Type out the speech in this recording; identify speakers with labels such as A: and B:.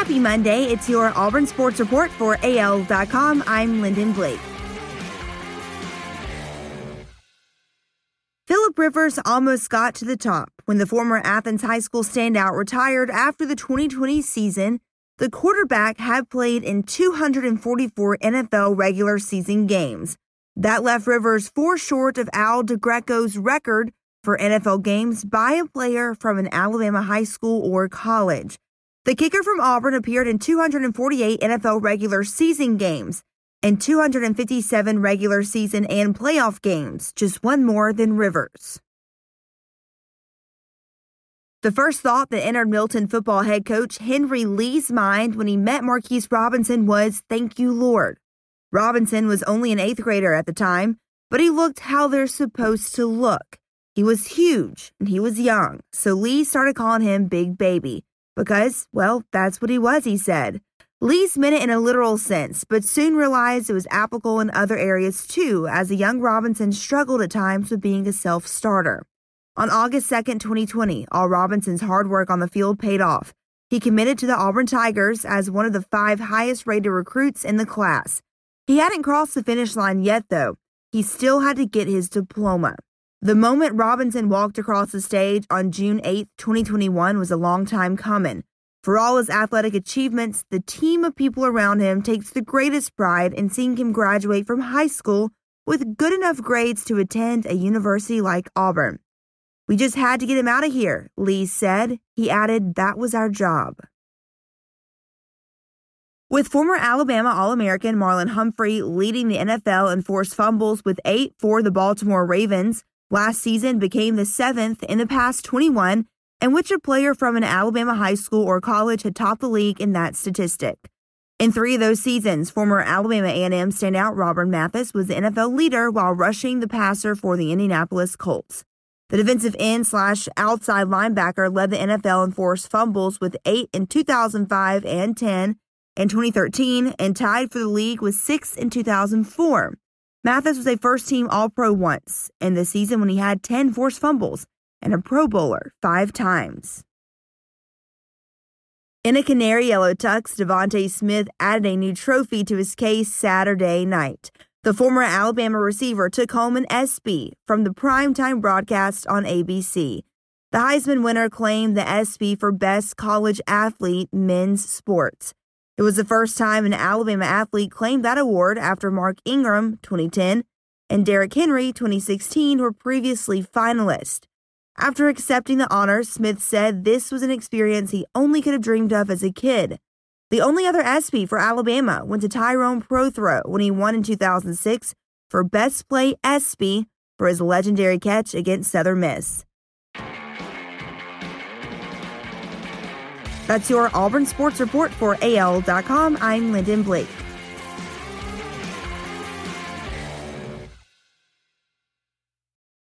A: Happy Monday. It's your Auburn Sports Report for AL.com. I'm Lyndon Blake. Philip Rivers almost got to the top when the former Athens High School standout retired after the 2020 season. The quarterback had played in 244 NFL regular season games. That left Rivers four short of Al Del Greco's record for NFL games by a player from an Alabama high school or college. The kicker from Auburn appeared in 248 NFL regular season games and 257 regular season and playoff games, just one more than Rivers. The first thought that entered Milton football head coach Henry Lee's mind when he met Marquis Robinson was, Thank you, Lord. Robinson was only an eighth grader at the time, but he looked how they're supposed to look. He was huge and he was young, so Lee started calling him Big Baby because, well, that's what he was, he said. Lee's meant it in a literal sense, but soon realized it was applicable in other areas too, as the young Robinson struggled at times with being a self starter. On August 2, 2020, all Robinson's hard work on the field paid off. He committed to the Auburn Tigers as one of the five highest rated recruits in the class. He hadn't crossed the finish line yet, though. He still had to get his diploma. The moment Robinson walked across the stage on June 8, 2021 was a long time coming. For all his athletic achievements, the team of people around him takes the greatest pride in seeing him graduate from high school with good enough grades to attend a university like Auburn. We just had to get him out of here, Lee said. He added, that was our job. With former Alabama All American Marlon Humphrey leading the NFL in forced fumbles with eight for the Baltimore Ravens, last season became the seventh in the past 21 in which a player from an Alabama high school or college had topped the league in that statistic. In three of those seasons, former Alabama A&M standout Robert Mathis was the NFL leader while rushing the passer for the Indianapolis Colts. The defensive end slash outside linebacker led the NFL in forced fumbles with eight in 2005 and 10 in 2013 and tied for the league with six in 2004. Mathis was a first team All Pro once in the season when he had 10 forced fumbles and a Pro Bowler five times. In a canary yellow tux, DeVonta Smith added a new trophy to his case Saturday night. The former Alabama receiver took home an ESPY from the primetime broadcast on ABC. The Heisman winner claimed the ESPY for Best College Athlete Men's Sports. It was the first time an Alabama athlete claimed that award after Mark Ingram, 2010, and Derrick Henry, 2016, were previously finalists. After accepting the honor, Smith said this was an experience he only could have dreamed of as a kid. The only other ESPY for Alabama went to Tyrone Prothro when he won in 2006 for Best Play ESPY for his legendary catch against Southern Miss. That's your Auburn Sports Report for AL.com. I'm Lyndon Blake.